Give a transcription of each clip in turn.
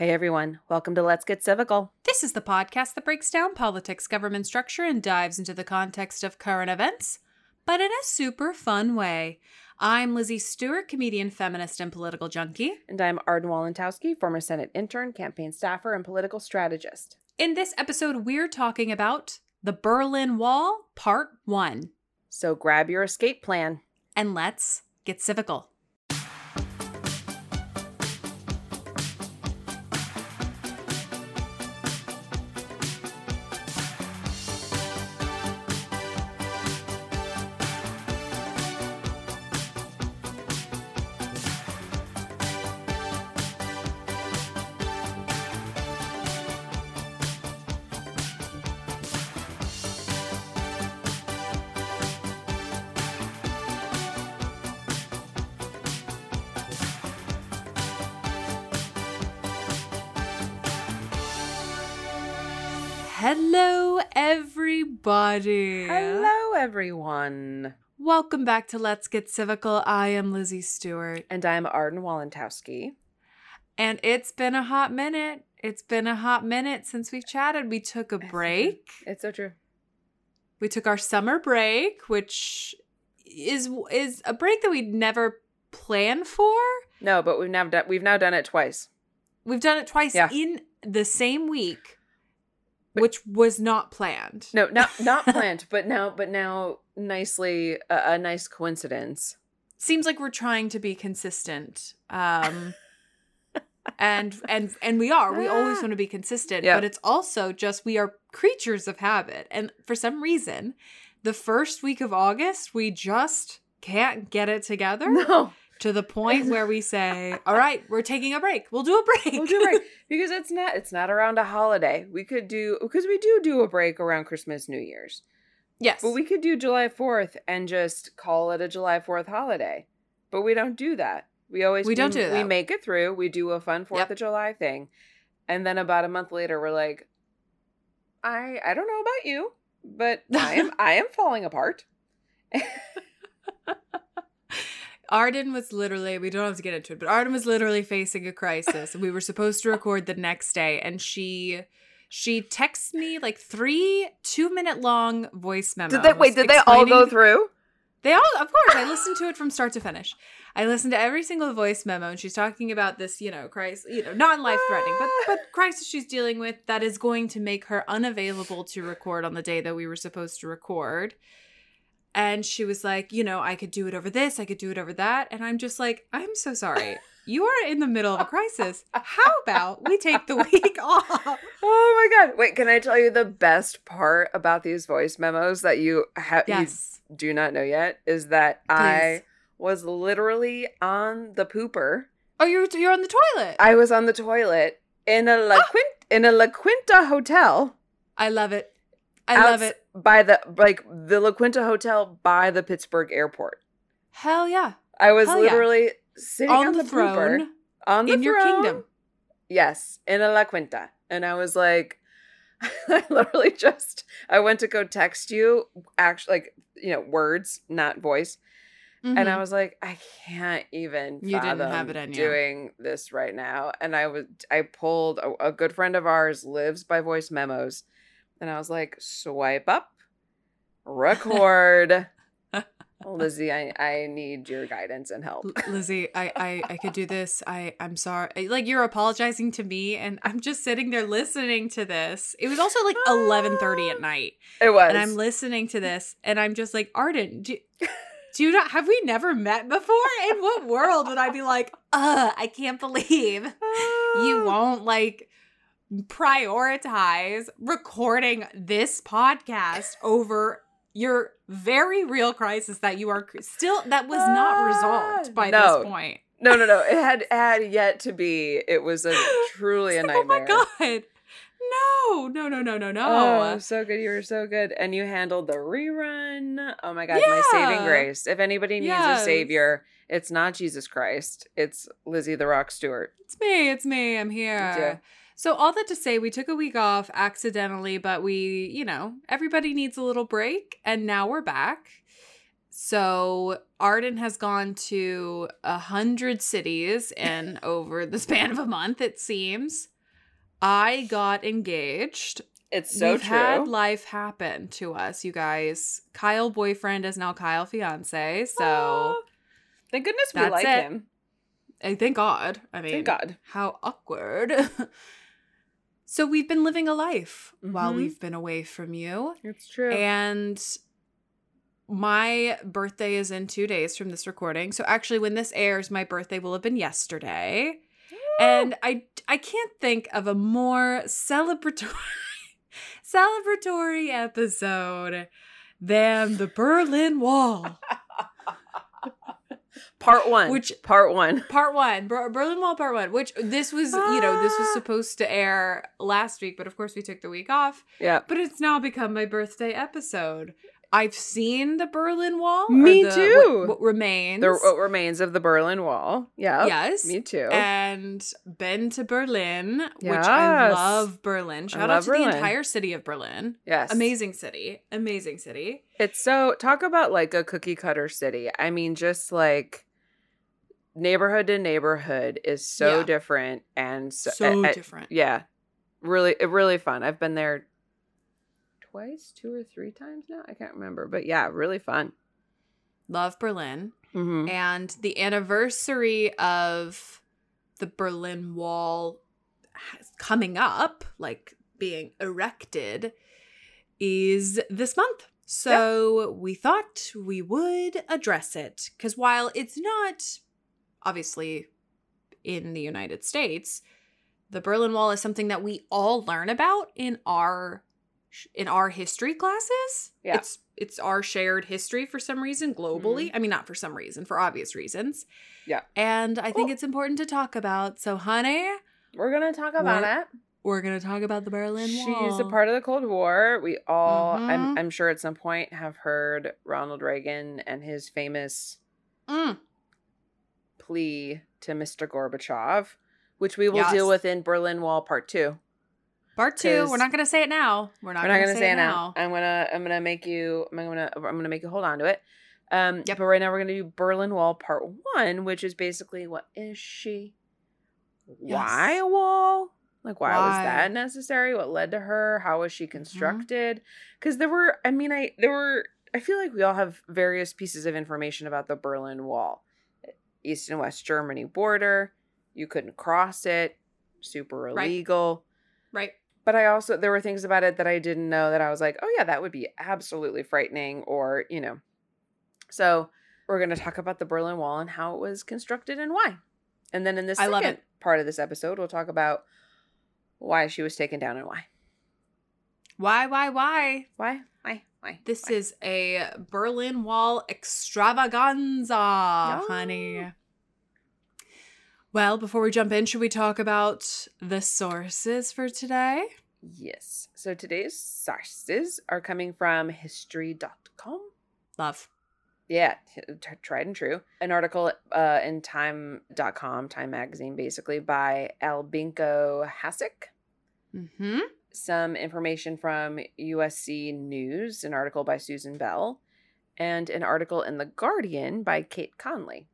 Hey everyone, welcome to Let's Get Civical. This is the podcast that breaks down politics, government structure, and dives into the context of current events, but in a super fun way. I'm Lizzie Stewart, comedian, feminist, and political junkie. And I'm Arden Walentowski, former Senate intern, campaign staffer, and political strategist. In this episode, we're talking about the Berlin Wall, Part 1. So grab your escape plan. And let's get civical. Hello, everybody. Hello, everyone. Welcome back to Let's Get Civical. I am Lizzie Stewart. And I'm Arden Walentowski. And it's been a hot minute. It's been a hot minute since we've chatted. We took a break. It's so true. We took our summer break, which is is a break that we'd never planned for. No, but we've now done we've now done it twice. We've done it twice Yeah. in the same week, which was not planned. No, not not planned, but now but now nicely a, a nice coincidence. Seems like we're trying to be consistent. Um and and and we are. We always want to be consistent, but it's also just we are creatures of habit. And for some reason, the first week of August, we just can't get it together. No. To the point where we say, "All right, we're taking a break. We'll do a break. We'll do a break because it's not it's not around a holiday. We could do because we do do a break around Christmas, New Year's. yes, But we could do July 4th and just call it a July 4th holiday. But we don't do that. We always We don't do that. We make it through. We do a fun 4th Yep. of July thing. And then about a month later we're like I I don't know about you, but I am I am falling apart. Arden was literally. We don't have to get into it, but Arden was literally facing a crisis, we were supposed to record the next day, and she. She texts me like three two minute long voice memos. Did they wait, did they all go through? They all, of course, I listened to it from start to finish. I listened to every single voice memo, and she's talking about this, you know, crisis, you know, not life threatening, but ah. but crisis she's dealing with that is going to make her unavailable to record on the day that we were supposed to record. And she was like, you know, I could do it over this, I could do it over that, and I'm just like, I'm so sorry. You are in the middle of a crisis. How about we take the week off? Oh my god. Wait, can I tell you the best part about these voice memos that you have Yes. you do not know yet is that I was literally on the pooper. Oh, you're you're on the toilet. I was on the toilet in a ah! La Quinta, in a La Quinta hotel. I love it. I love it. By the like the La Quinta hotel by the Pittsburgh airport. Hell yeah. I was Hell yeah. literally sitting on, On the pooper, throne on the in your throne. kingdom. Yes, in a La Quinta. And I was like, I literally just I went to go text you actually like you know words, not voice. And I Mhm. was like, I can't even You didn't have it in you. doing this right now. And I was I pulled a, a good friend of ours lives by voice memos, and I was like, swipe up, record. Lizzie, I, I need your guidance and help. Lizzie, I, I I could do this. I I'm sorry. Like you're apologizing to me, and I'm just sitting there listening to this. It was also like 11:30 at night, It was. and I'm listening to this, and I'm just like, Arden, do, do you not have we never met before? In what world would I be like, uh, I can't believe you won't like prioritize recording this podcast over your very real crisis that you are still that was not ah, resolved by No. this point. No, no, no. It had had yet to be. It was a truly a like, oh my god. No, no, no, no, no, no. Oh, so good. You were so good. And you handled the rerun. Oh my God, my saving grace. If anybody needs Yes. a savior, it's not Jesus Christ. It's Lizzie the Rock Stewart. It's me, it's me. I'm here. So all that to say, we took a week off accidentally, but we, you know, everybody needs a little break, and now we're back. So Arden has gone to a hundred cities in over the span of a month, it seems. I got engaged. It's so We've true. had life happen to us, you guys. Kyle boyfriend is now Kyle fiance. So Aw. thank goodness we like it. him. I thank God. I mean, Thank God. how awkward. so we've been living a life while Mhm. we've been away from you. It's true. And my birthday is in two days from this recording. So actually, when this airs, my birthday will have been yesterday. And I I can't think of a more celebratory celebratory episode than the Berlin Wall. Part one. Which- part one? Part one, Ber- Berlin Wall Part One, which this was, you know, this was Ah. supposed to air last week, but of course we took the week off. Yeah. But it's now become my birthday episode. I've seen the Berlin Wall. Me the- too. What, what remains? The what remains of the Berlin Wall. Yeah. yes. Me too. And been to Berlin, which I love Berlin. Shout out to Berlin. the entire city of Berlin. yes. Amazing city. Amazing city. It's so talk about like a cookie cutter city. I mean, just like neighborhood to neighborhood is so Yeah. different and so, So different. Yeah, really, really fun. I've been there twice, two or three times now. I can't remember, but yeah, really fun. Love Berlin. Mm-hmm. and the anniversary of the Berlin Wall coming up, like being erected, is this month. So we thought we would address it because while it's not obviously in the United States, the Berlin Wall is something that we all learn about in our in our history classes. Yeah. It's it's our shared history for some reason globally. I mean not for some reason, for obvious reasons. Yeah. And I think Cool. it's important to talk about. So honey, We're gonna talk about it. we're going to talk about the Berlin Wall. She's a part of the Cold War. We all, Mhm. I'm, I'm sure, at some point have heard Ronald Reagan and his famous Mm. Plea to Mr. Gorbachev, which we will Yes. deal with in Berlin Wall Part Two. Part two. We're not going to say it now. We're not We're not going gonna say it now. I'm gonna I'm gonna make you I'm gonna I'm gonna make you hold on to it. Um Yep. but right now we're gonna do Berlin Wall part one, which is basically what is she? Why Yes. a wall? Like why, was that necessary? What led to her? How was she constructed? Because there were I mean I there were I feel like we all have various pieces of information about the Berlin Wall. East and West Germany border. You couldn't cross it. Super illegal Right. but I also there were things about it that I didn't know that I was like, oh yeah, that would be absolutely frightening, or you know. So we're going to talk about the Berlin Wall and how it was constructed and why, and then in this I love second part of this episode, we'll talk about why she was taken down and why, Why why why? why, why, why. This why. is a Berlin Wall extravaganza, honey. Well, before we jump in, should we talk about the sources for today? yes. So today's sources are coming from History.com. Love. Yeah, t- tried and true. An article uh, in Time.com, Time Magazine, basically by Albinko Hasic. Mm-hmm. Some information from USC News, an article by Susan Bell, and an article in The Guardian by Kate Connolly.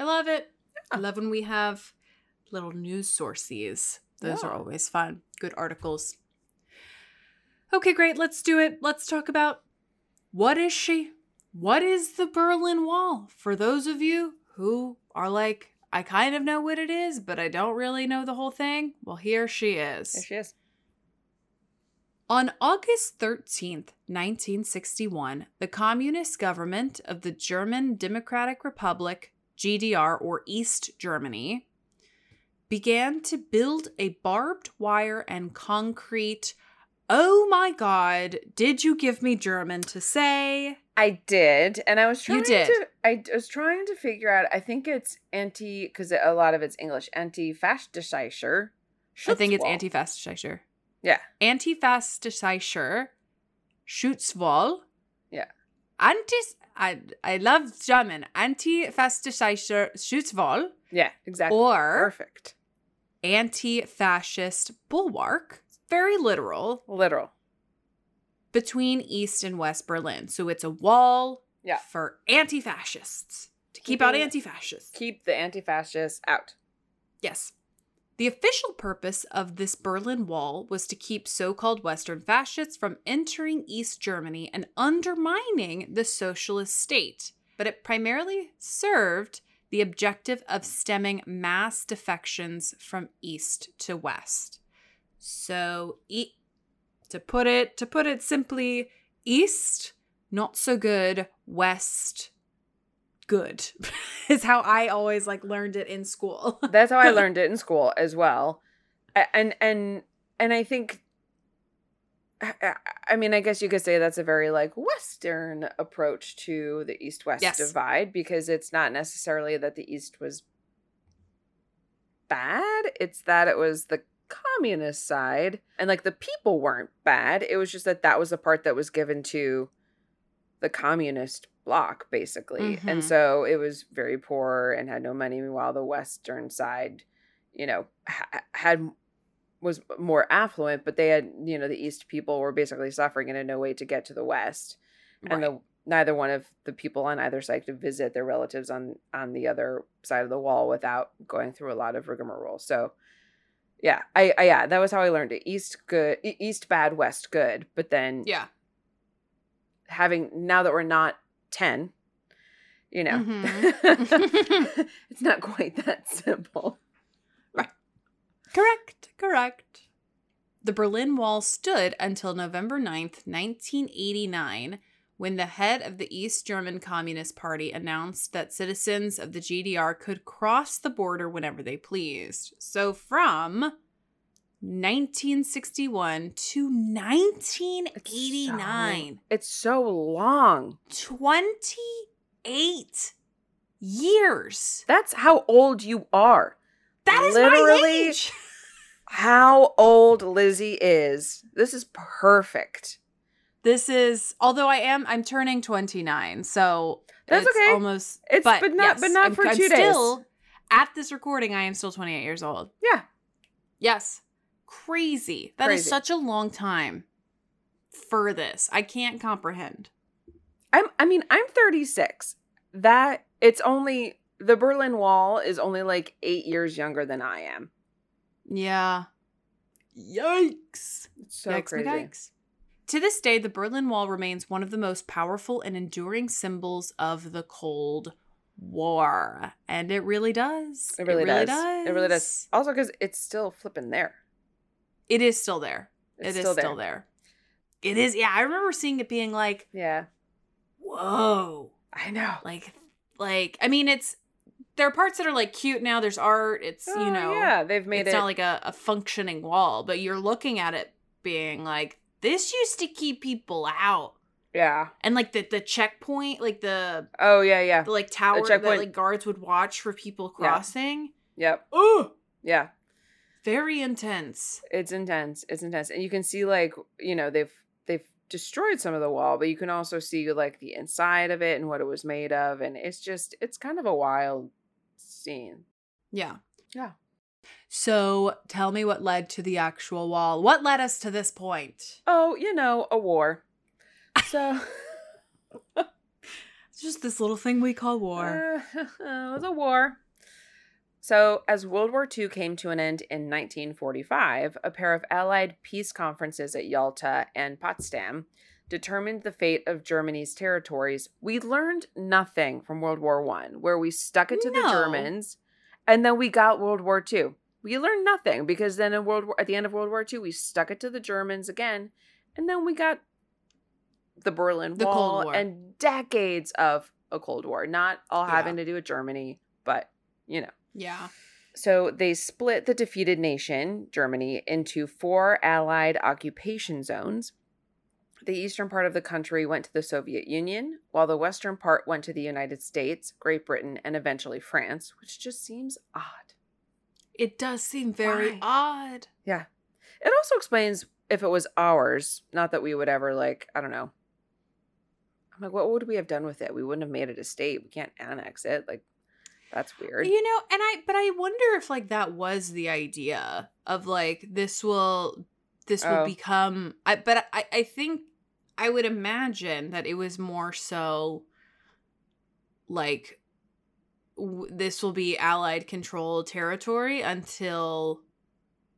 I love it. I love when we have little news sources. Those Yeah. are always fun. Good articles. Okay, great. Let's do it. Let's talk about what is she? What is the Berlin Wall? For those of you who are like, I kind of know what it is, but I don't really know the whole thing. Well, here she is. There she is. On August 13th, 1961, the communist government of the German Democratic Republic, GDR or East Germany, began to build a barbed wire and concrete. Oh my god, did you give me German to say? I did, and I was trying You did. to. I was trying to figure out. I think it's anti because a lot of it's English. Anti-fascischer. I think it's Schutzwall. Yeah. Anti-fascischer Schutzwall. Yeah. Anti I I love German. Anti-fascischer Schutzwall. Yeah. Exactly. or Perfect. anti-fascist bulwark very literal Literal. between east and west berlin so it's a wall Yeah. for anti-fascists to keep out anti-fascists Keep the anti-fascists out. yes the official purpose of this berlin wall was to keep so-called western fascists from entering east germany and undermining the socialist state but it primarily served the objective of stemming mass defections from east to west. So, e- to put it to put it simply, east not so good, west good is how I always like learned it in school. That's how I learned it in school as well. And and and I think I- mean, I guess you could say that's a very like Western approach to the East West Yes. divide because it's not necessarily that the East was bad, it's that it was the communist side and like the people weren't bad. It was just that that was the part that was given to the communist bloc basically. And Mhm. so it was very poor and had no money while the western side, you know, ha- had was more affluent, but they had, you know, the east people were basically suffering and had no way to get to the west. And the neither one of the people on either side could visit their relatives on on the other side of the wall without going through a lot of rigmarole. So yeah, I, I yeah, that was how I learned it. East good, east bad, west good. But then yeah. having now that we're not 10 you know Mhm. it's not quite that simple Right. Correct, correct. The Berlin Wall stood until November 9th, 1989, when the head of the East German Communist Party announced that citizens of the GDR could cross the border whenever they pleased. So from 1961 to 1989, it's so long 28 years. that's how old you are That is my Literally- age. how old lizzie is this is perfect This is although I am I'm turning 29, so That's it's okay. Almost It's- but not- but not I'm, for I'm two days. still, At this recording, I am still 28 years old. yeah Yes. Crazy. That is Crazy. such a long time for this. I can't comprehend. i'm i mean i'm 36 that it's only the berlin wall is only like eight years younger than i am Yeah. Yikes. it's so Yikes, crazy McYikes. To this day, the Berlin Wall remains one of the most powerful and enduring symbols of the Cold War. And it really does. It really, does. It really does. Also, because it's still flipping there. It is still there. It's It is still there. It is. Yeah, I remember seeing it being like, Yeah, whoa. I know. Like, like, I mean, it's, there are parts that are like cute now. There's art. It's, Oh, you know, yeah, they've made it's it. not like a, a functioning wall, but you're looking at it being like, this used to keep people out. yeah. And like the, the checkpoint, like the, Oh yeah, yeah. the like tower that like guards would watch for people Yeah. crossing. Yep. Oh, Yeah. Very intense. It's intense. It's intense, and you can see like you know they've they've destroyed some of the wall, but you can also see like the inside of it and what it was made of, and it's just it's kind of a wild scene. Yeah. Yeah. So tell me what led to the actual wall. What led us to this point? Oh, you know, a war. So It's just this little thing we call war. Uh, it was a war. So, as World War II came to an end in 1945, a pair of Allied peace conferences at Yalta and Potsdam determined the fate of Germany's territories. We learned nothing from World War One, where we stuck it to the Germans, and then we got World War II. We learned nothing because then in World War at the end of World War II, we stuck it to the Germans again, and then we got the Berlin The Wall and decades of a Cold War. Not all Yeah. having to do with Germany, but you know. Yeah. So they split the defeated nation, Germany, into four Allied occupation zones. The eastern part of the country went to the Soviet Union, while the western part went to the United States, Great Britain, and eventually France, which just seems odd. It does seem very Why? odd. Yeah. It also explains if it was ours, not that we would ever, like, I don't know. I'm like, what would we have done with it? We wouldn't have made it a state. We can't annex it. Like, that's weird. You know, and I but I wonder if like that was the idea of like this will this will Oh. become I but I I think I would imagine that it was more so like w- this will be allied controlled territory until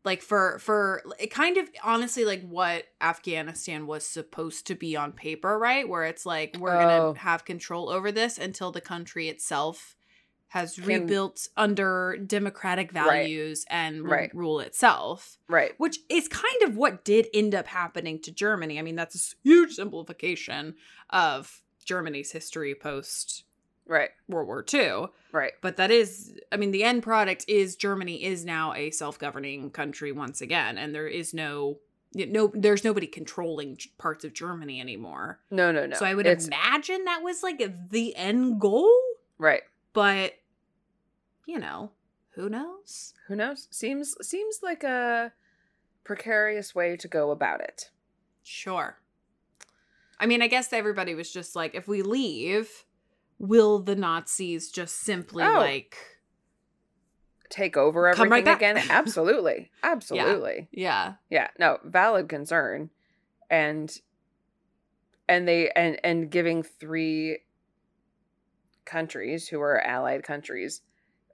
like for for it kind of honestly like what Afghanistan was supposed to be on paper, right? Where it's like we're Oh. going to have control over this until the country itself has Can- rebuilt under democratic Right. values and will Right. rule itself right. which is kind of what did end up happening to Germany. I mean, that's a huge simplification of Germany's history post Right. World War II. Right. But that is, I mean, the end product is Germany is now a self-governing country once again, and there is no, no, there's nobody controlling parts of Germany anymore. No, no, no. so I would It's- imagine that was like the end goal, Right. but you know, who knows? Who knows? Seems seems like a precarious way to go about it. Sure. I mean, I guess everybody was just like, if we leave, will the Nazis just simply Oh. like, Take over right everything back. again? Absolutely. Absolutely. yeah, Yeah. No, valid concern. And and they and and giving three countries who are allied countries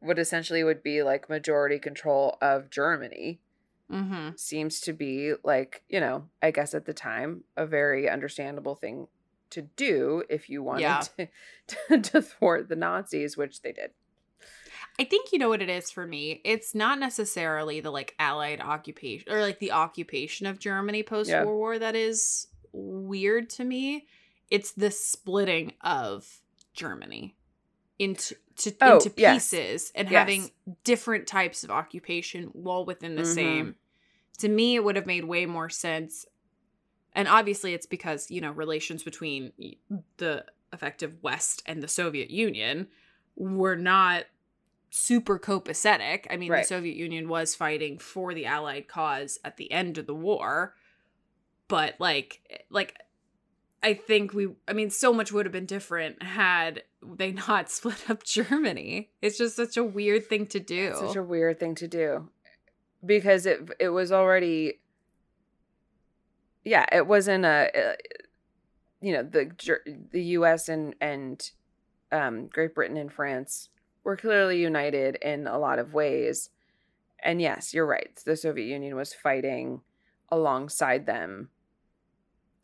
would essentially would be like majority control of Germany mm-hmm. seems to be like, you know, I guess at the time a very understandable thing to do if you wanted Yeah. to, to, to thwart the Nazis, which they did. I think you know what it is for me. It's not necessarily the like Allied occupation or like the occupation of Germany post Yeah. War that is weird to me. It's the splitting of Germany into to, Oh, into yes. pieces and Yes. having different types of occupation while within the Mhm. same. To me, it would have made way more sense. And obviously, it's because you know relations between the effective West and the Soviet Union were not super copacetic. I mean, Right. the Soviet Union was fighting for the Allied cause at the end of the war, but like, like, I think we. I mean, so much would have been different had they not split up Germany. It's just such a weird thing to do. It's such a weird thing to do because it it was already yeah, it wasn't a uh, you know, the the US and and um Great Britain and France were clearly united in a lot of ways. And yes, you're right. The Soviet Union was fighting alongside them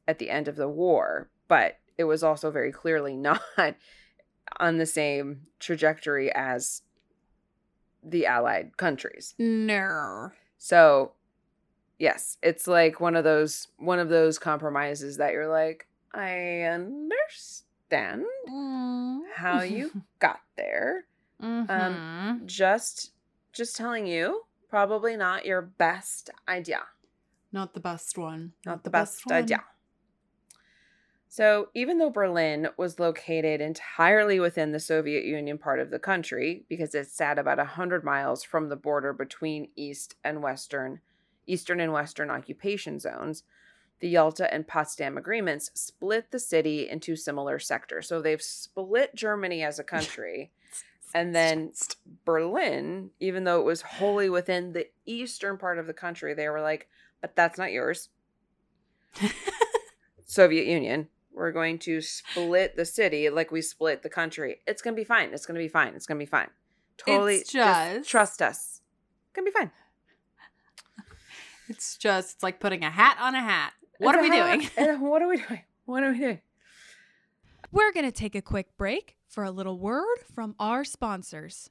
at the end of the war, but it was also very clearly not on the same trajectory as the allied countries. no. So, yes, it's like one of those one of those compromises that you're like, I understand how you got there. Mhm. Just just telling you, probably not your best idea. not the best one. Not the best idea. So, even though Berlin was located entirely within the Soviet Union part of the country, because it sat about 100 miles from the border between East and Western, Eastern and Western occupation zones, the Yalta and Potsdam agreements split the city into similar sectors. So, they've split Germany as a country And then Berlin, even though it was wholly within the eastern part of the country, they were like, but that's not yours. Soviet Union, we're going to split the city like we split the country. It's going to be fine. It's going to be fine. It's going to be fine. Totally It's just just- trust us. It's going to be fine. It's just it's like putting a hat on a hat. What It's are we hat- doing? What are we doing? What are we doing? We're going to take a quick break for a little word from our sponsors.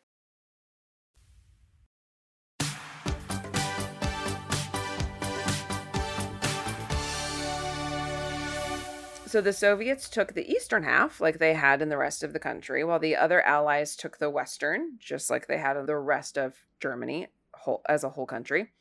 So the Soviets took the eastern half, like they had in the rest of the country, while the other allies took the western, just like they had in the rest of Germany whole, as a whole country.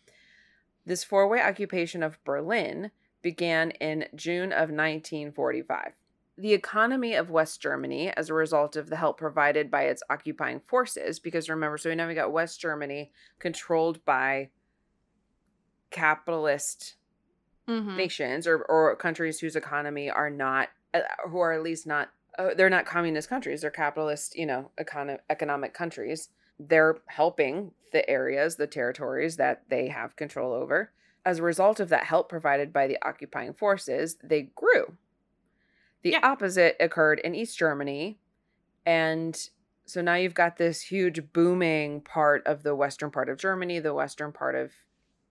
This four way occupation of Berlin began in June of 1945. The economy of West Germany, as a result of the help provided by its occupying forces, because remember, so now we got West Germany controlled by capitalist Mhm. nations or, or countries whose economy are not uh, who are at least not uh, they're not communist countries they're capitalist you know econo- economic countries they're helping the areas the territories that they have control over as a result of that help provided by the occupying forces they grew the Yeah. opposite occurred in east germany and so now you've got this huge booming part of the western part of germany the western part of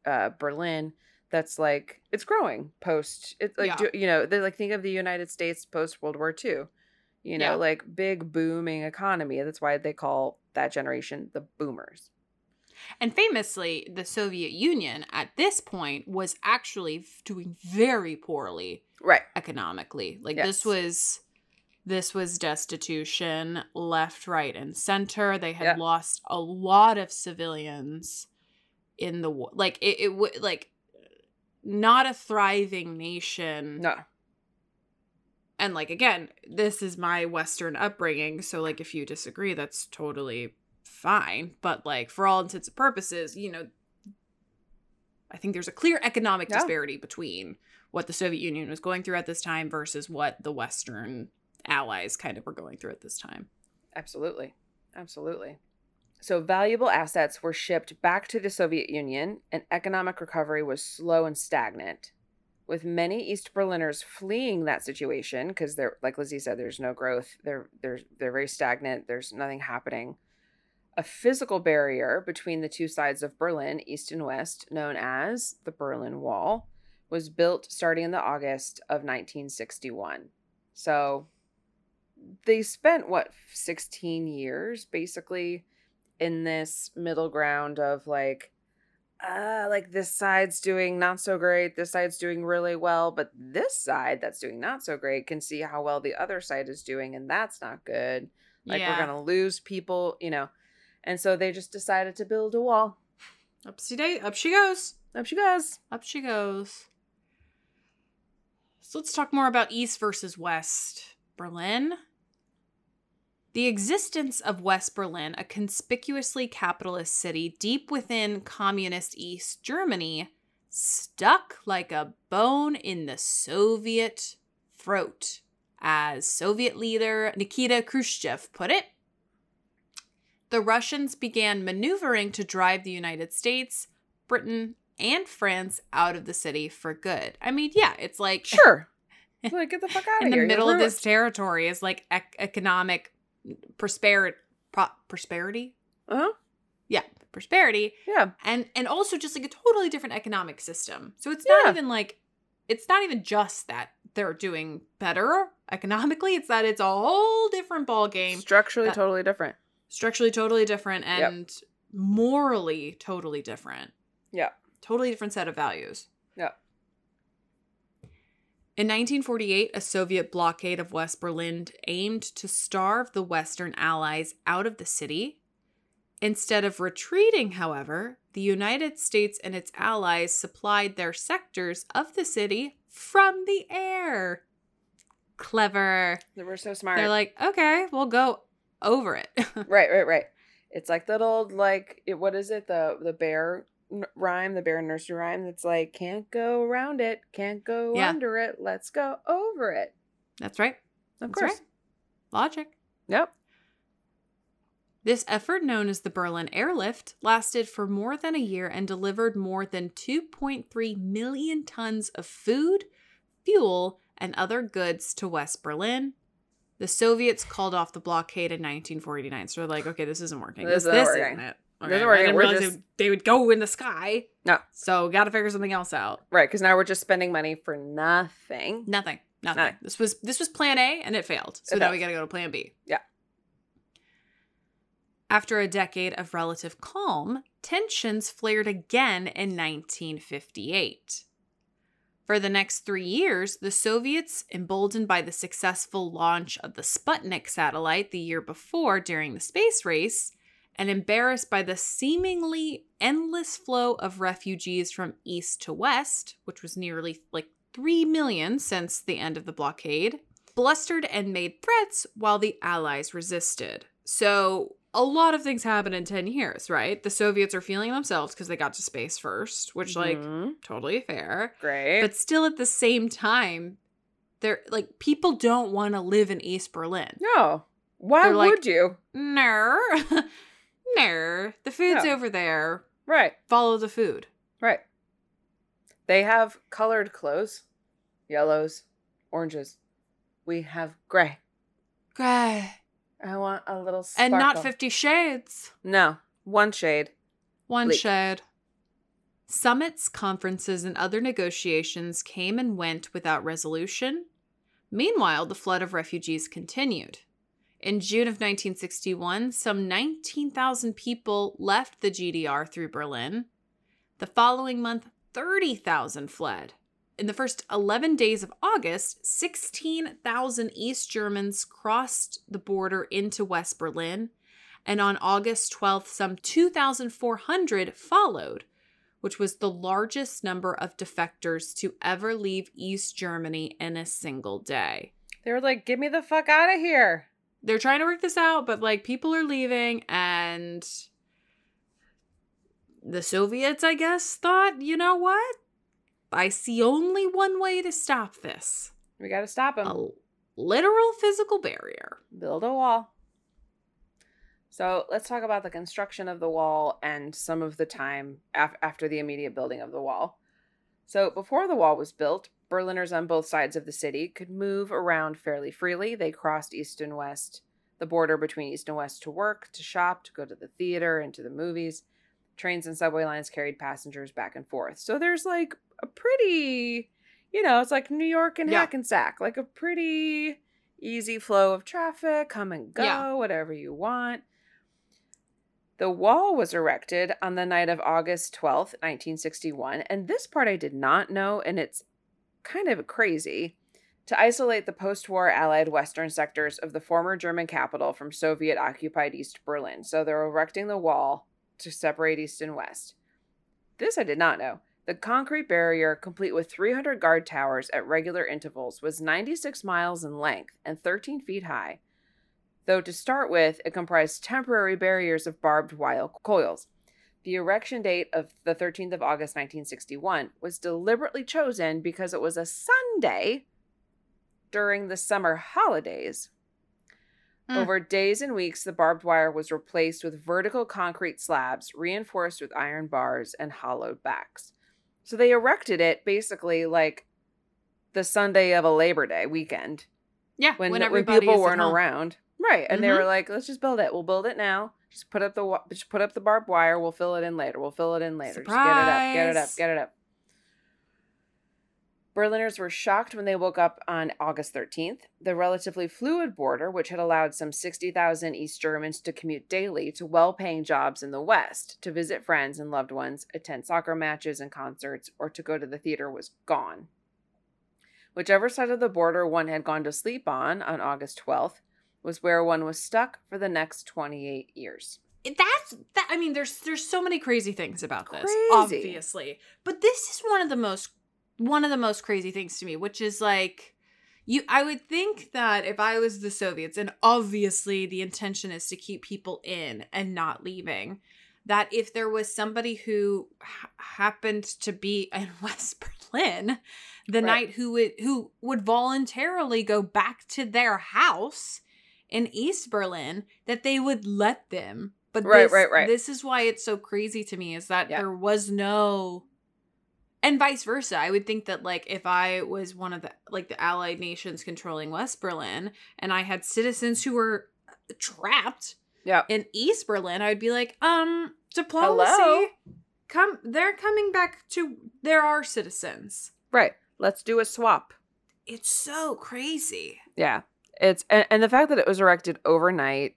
uh, berlin that's like it's growing post it's like Yeah. do- you know they like think of the united states post world war ii you know Yeah. like big booming economy that's why they call that generation the boomers And famously, the Soviet Union at this point was actually doing very poorly right economically. Like Yes. this was this was destitution left, right, and center. They had Yeah. lost a lot of civilians in the war. Like it, it would like not a thriving nation. no And like again, this is my Western upbringing, so like if you disagree, that's totally fine. But like for all intents and purposes, you know, I think there's a clear economic Yeah. disparity between what the Soviet Union was going through at this time versus what the Western allies kind of were going through at this time. absolutely absolutely so valuable assets were shipped back to the soviet union and economic recovery was slow and stagnant with many east berliners fleeing that situation because they're like lizzie said there's no growth they're they're they're very stagnant there's nothing happening. A physical barrier between the two sides of berlin east and west known as the berlin wall was built starting in the august of 1961 so they spent what 16 years basically in this middle ground of like uh like this side's doing not so great this side's doing really well but this side that's doing not so great can see how well the other side is doing and that's not good like we're gonna lose people you know and so they just decided to build a wall up she day up she goes. up she goes Up she goes. So let's talk more about East versus West Berlin. The existence of West Berlin, a conspicuously capitalist city deep within communist East Germany, stuck like a bone in the Soviet throat, as Soviet leader Nikita Khrushchev put it. The Russians began maneuvering to drive the United States, Britain, and France out of the city for good. I mean, yeah, it's like sure like get the fuck out of here. in the middle of this territory is like ec- economic prosperity, pro- prosperity. uh-huh Yeah, prosperity, yeah and and also just like a totally different economic system. So it's not Yeah. even like it's not even just that they're doing better economically. It's that it's a whole different ball game, structurally totally different structurally totally different, Yep. and morally totally different. yeah Totally different set of values. yeah In 1948, a Soviet blockade of West Berlin aimed to starve the Western Allies out of the city. Instead of retreating, however, the United States and its allies supplied their sectors of the city from the air. Clever. They were so smart. They're like, okay, we'll go over it. right, right, right. It's like that old like it, what is it the the bear rhyme, the bear nursery rhyme. That's like can't go around it, can't go Yeah. under it. Let's go over it. That's right. Of That's course. right. Logic. Yep. This effort, known as the Berlin Airlift, lasted for more than a year and delivered more than 2.3 million tons of food, fuel, and other goods to West Berlin. The Soviets called off the blockade in 1949. So they're like, okay, this isn't working. This This, isn't this working. isn't it. Okay, isn't I didn't We're realize just- they- they would go in the sky. No. So got to figure something else out. Right, because now we're just spending money for nothing. Nothing. Nothing. Nothing. This was this was plan A and it failed. So It now failed. we got to go to plan B. Yeah. After a decade of relative calm, tensions flared again in 1958. For the next 3 years, the Soviets, emboldened by the successful launch of the Sputnik satellite the year before during the space race, and embarrassed by the seemingly endless flow of refugees from east to west, which was nearly like 3 million since the end of the blockade, blustered and made threats while the Allies resisted. So, a lot of things happen in 10 years, right? The Soviets are feeling themselves because they got to space first, which, like, Mhm. totally fair. great. But still, at the same time, they're like, people don't want to live in East Berlin. no. Why They're like- would you? No. no. The food's No. over there. Right, Follow the food. right. They have colored clothes, yellows, oranges. We have gray. Gray. I want a little sparkle. And not 50 shades. No, one shade. One Bleak. shade. Summits, conferences, and other negotiations came and went without resolution. Meanwhile, the flood of refugees continued. In June of 1961, some 19,000 people left the GDR through Berlin. The following month, 30,000 fled. In the first 11 days of August, 16,000 East Germans crossed the border into West Berlin, and on August 12th, some 2,400 followed, which was the largest number of defectors to ever leave East Germany in a single day. They were like, "Get me the fuck out of here." They're trying to work this out, but like people are leaving, and the Soviets, I guess, thought, you know what? I see only one way to stop this We got to stop them. a literal physical barrier. build a wall. So let's talk about the construction of the wall and some of the time af- after the immediate building of the wall. So before the wall was built, Berliners on both sides of the city could move around fairly freely. They crossed east and west, the border between east and west to work, to shop, to go to the theater, and to the movies. Trains and subway lines carried passengers back and forth. So there's like a pretty, you know, it's like New York and Yeah. Hackensack, like a pretty easy flow of traffic, come and go, Yeah. whatever you want. The wall was erected on the night of August 12th, 1961, and this part I did not know, and it's kind of crazy to isolate the post war Allied western sectors of the former German capital from Soviet occupied East Berlin. So they're erecting the wall to separate East and West. This I did not know. The concrete barrier, complete with 300 guard towers at regular intervals, was 96 miles in length and 13 feet high. Though to start with, it comprised temporary barriers of barbed wire coils. The erection date of the 13th of August 1961 was deliberately chosen because it was a Sunday during the summer holidays. Hmm. Over days and weeks, the barbed wire was replaced with vertical concrete slabs reinforced with iron bars and hollowed backs. So they erected it basically like the Sunday of a Labor Day weekend Yeah, when, when, when people weren't around. Right. And they Mhm. were like, let's just build it. We'll build it now. Just put up the just put up the barbed wire. We'll fill it in later. We'll fill it in later. Just get it up. Get it up. Get it up. Berliners were shocked when they woke up on August 13th. The relatively fluid border, which had allowed some 60,000 East Germans to commute daily to well paying jobs in the West, to visit friends and loved ones, attend soccer matches and concerts, or to go to the theater, was gone. Whichever side of the border one had gone to sleep on on August 12th was where one was stuck for the next 28 years. that's that i mean there's there's so many crazy things about this Crazy. obviously but this is one of the most one of the most crazy things to me which is like you i would think that if i was the soviets and obviously the intention is to keep people in and not leaving that if there was somebody who ha- happened to be in west berlin the Right. night who would who would voluntarily go back to their house in East Berlin that they would let them. But Right, this, right, right. this is why it's so crazy to me is that Yeah. there was no and vice versa. I would think that like if I was one of the like the allied nations controlling West Berlin and I had citizens who were trapped Yeah. in East Berlin, I would be like, um, diplomacy. Hello? Come they're coming back to there are citizens. Right. Let's do a swap. It's so crazy. Yeah. It's and, and the fact that it was erected overnight,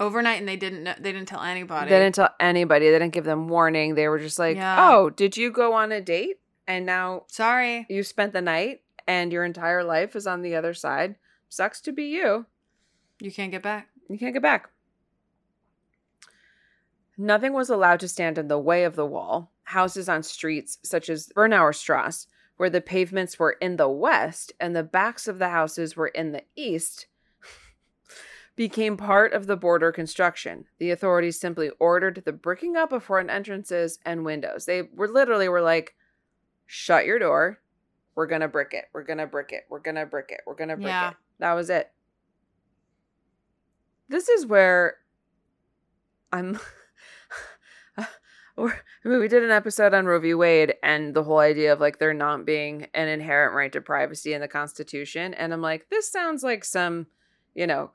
Overnight and they didn't know, they didn't tell anybody. they didn't tell anybody, they didn't give them warning. They were just like, Yeah. "Oh, did you go on a date and now Sorry. you spent the night and your entire life is on the other side? Sucks to be you. You can't get back. You can't get back." Nothing was allowed to stand in the way of the wall. Houses on streets such as Bernauer Strasse, where the pavements were in the west and the backs of the houses were in the east, became part of the border construction. The authorities simply ordered the bricking up of front entrances and windows. They were literally were like, "Shut your door. We're gonna brick it. We're gonna brick it. We're gonna brick it. We're gonna brick Yeah. it." That was it. This is where I'm. Or- I mean, we did an episode on Roe v. Wade and the whole idea of like there not being an inherent right to privacy in the Constitution. And I'm like, this sounds like some, you know,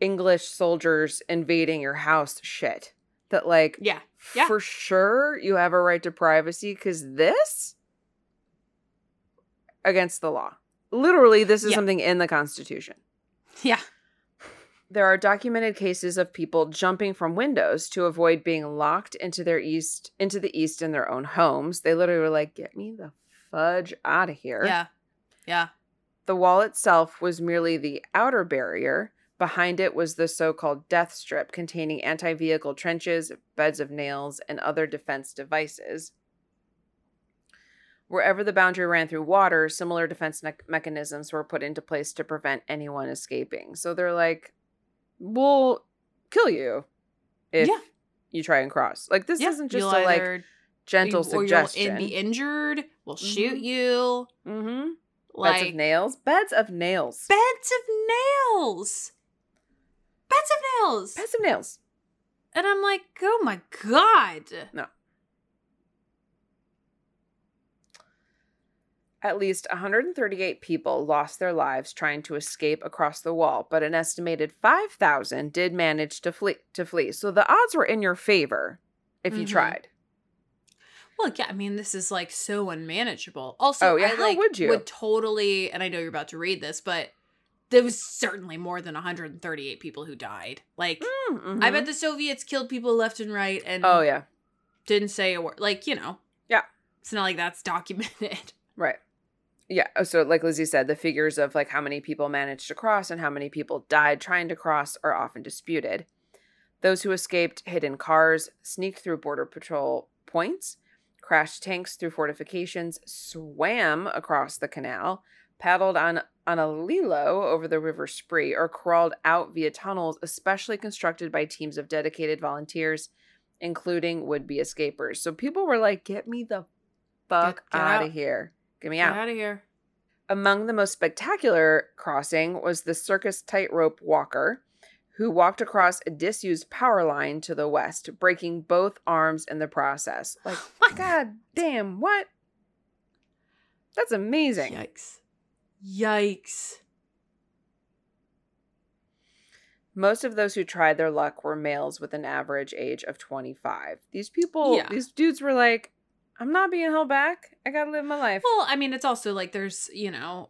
English soldiers invading your house shit. That, like, Yeah. Yeah. for sure you have a right to privacy because this against the law. Literally, this is Yeah. something in the Constitution. Yeah. There are documented cases of people jumping from windows to avoid being locked into their east into the east in their own homes. They literally were like, "Get me the fudge out of here." Yeah. Yeah. The wall itself was merely the outer barrier. Behind it was the so-called death strip containing anti-vehicle trenches, beds of nails, and other defense devices. Wherever the boundary ran through water, similar defense me- mechanisms were put into place to prevent anyone escaping. So they're like, "We'll kill you if Yeah. you try and cross." Like this yeah. isn't just You'll a like gentle or suggestion. you'll be injured. We'll shoot Mhm. you. mm-hmm. Like Beds of nails. Beds of nails. beds of nails. Beds of nails. Beds of nails. and I'm like, oh my god. At least 138 people lost their lives trying to escape across the wall, but an estimated 5,000 did manage to flee. To flee. So the odds were in your favor if you Mhm. tried. Well, yeah, I mean, this is like so unmanageable. Also, Oh, yeah, I like would you? would totally, and I know you're about to read this, but there was certainly more than 138 people who died. Like, Mm, I bet the Soviets killed people left and right and Oh yeah, didn't say a word. Like, you know. Yeah. It's not like that's documented. right. Yeah. oh, So like Lizzie said, the figures of like how many people managed to cross and how many people died trying to cross are often disputed. Those who escaped hid in cars, sneaked through border patrol points, crashed tanks through fortifications, swam across the canal, paddled on on a lilo over the river Spree, or crawled out via tunnels especially constructed by teams of dedicated volunteers, including would-be escapers. So people were like, "Get me the fuck Get- get out of here! Get me Get out!" out of here. Among the most spectacular crossing was the circus tightrope walker, who walked across a disused power line to the west, breaking both arms in the process. Like, my god damn, what? That's amazing. Yikes. Yikes. Most of those who tried their luck were males with an average age of 25. These people, Yeah. these dudes were like, I'm not being held back. I gotta live my life. Well, I mean, it's also like there's, you know,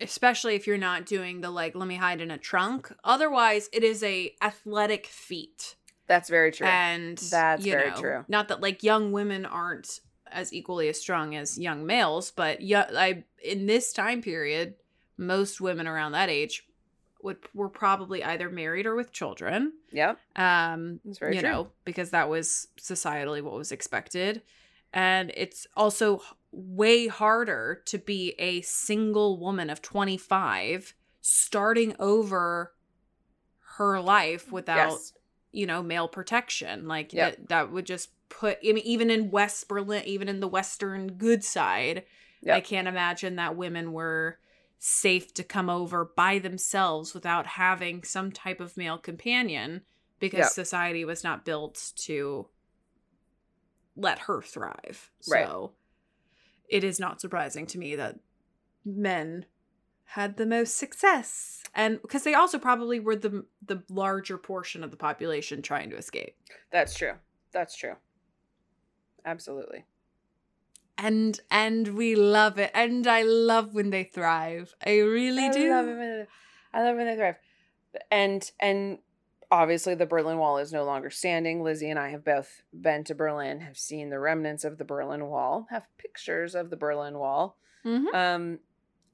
especially if you're not doing the like, let me hide in a trunk. Otherwise, it is a athletic feat. That's very true. And That's you very know, true. Not that like young women aren't as equally as strong as young males, but yeah, I in this time period, most women around that age would were probably either married or with children. Yep. Um, That's very you true. know, because that was societally what was expected. And it's also way harder to be a single woman of 25 starting over her life mm, without Yes. you know male protection like Yep. that, that would just put I mean, even in west berlin even in the western good side i can't imagine that women were safe to come over by themselves without having some type of male companion because Yep. society was not built to let her thrive Right. so it is not surprising to me that men had the most success and because they also probably were the the larger portion of the population trying to escape That's true. That's true. Absolutely. and and we love it and i love when they thrive i really I do love it when they, I love when they thrive. And and obviously the Berlin Wall is no longer standing. Lizzie and I have both been to Berlin, have seen the remnants of the Berlin Wall, have pictures of the Berlin Wall. Mhm. Um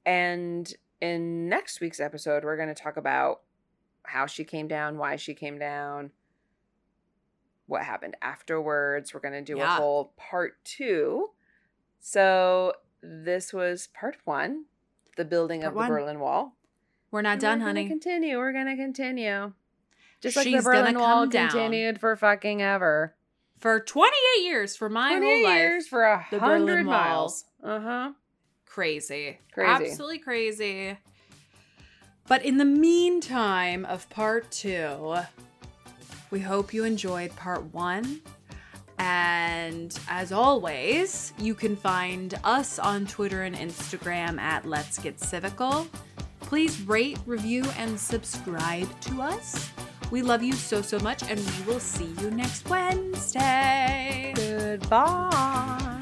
and in next week's episode we're going to talk about how she came down, why she came down, what happened afterwards. We're going to do Yeah. a whole part 2. So this was part 1, the building Part of one. the Berlin Wall. we're not And done we're honey continue. We're gonna continue. Just like She's the Berlin Wall continued for fucking ever. for 28 years for my whole life years for a hundred miles. Uh huh. crazy. Crazy. Absolutely crazy. But in the meantime of part two, we hope you enjoyed part one. And as always, you can find us on Twitter and Instagram at Let's Get Civical. Please rate, review, and subscribe to us. We love you so, so much, and we will see you next Wednesday. Goodbye.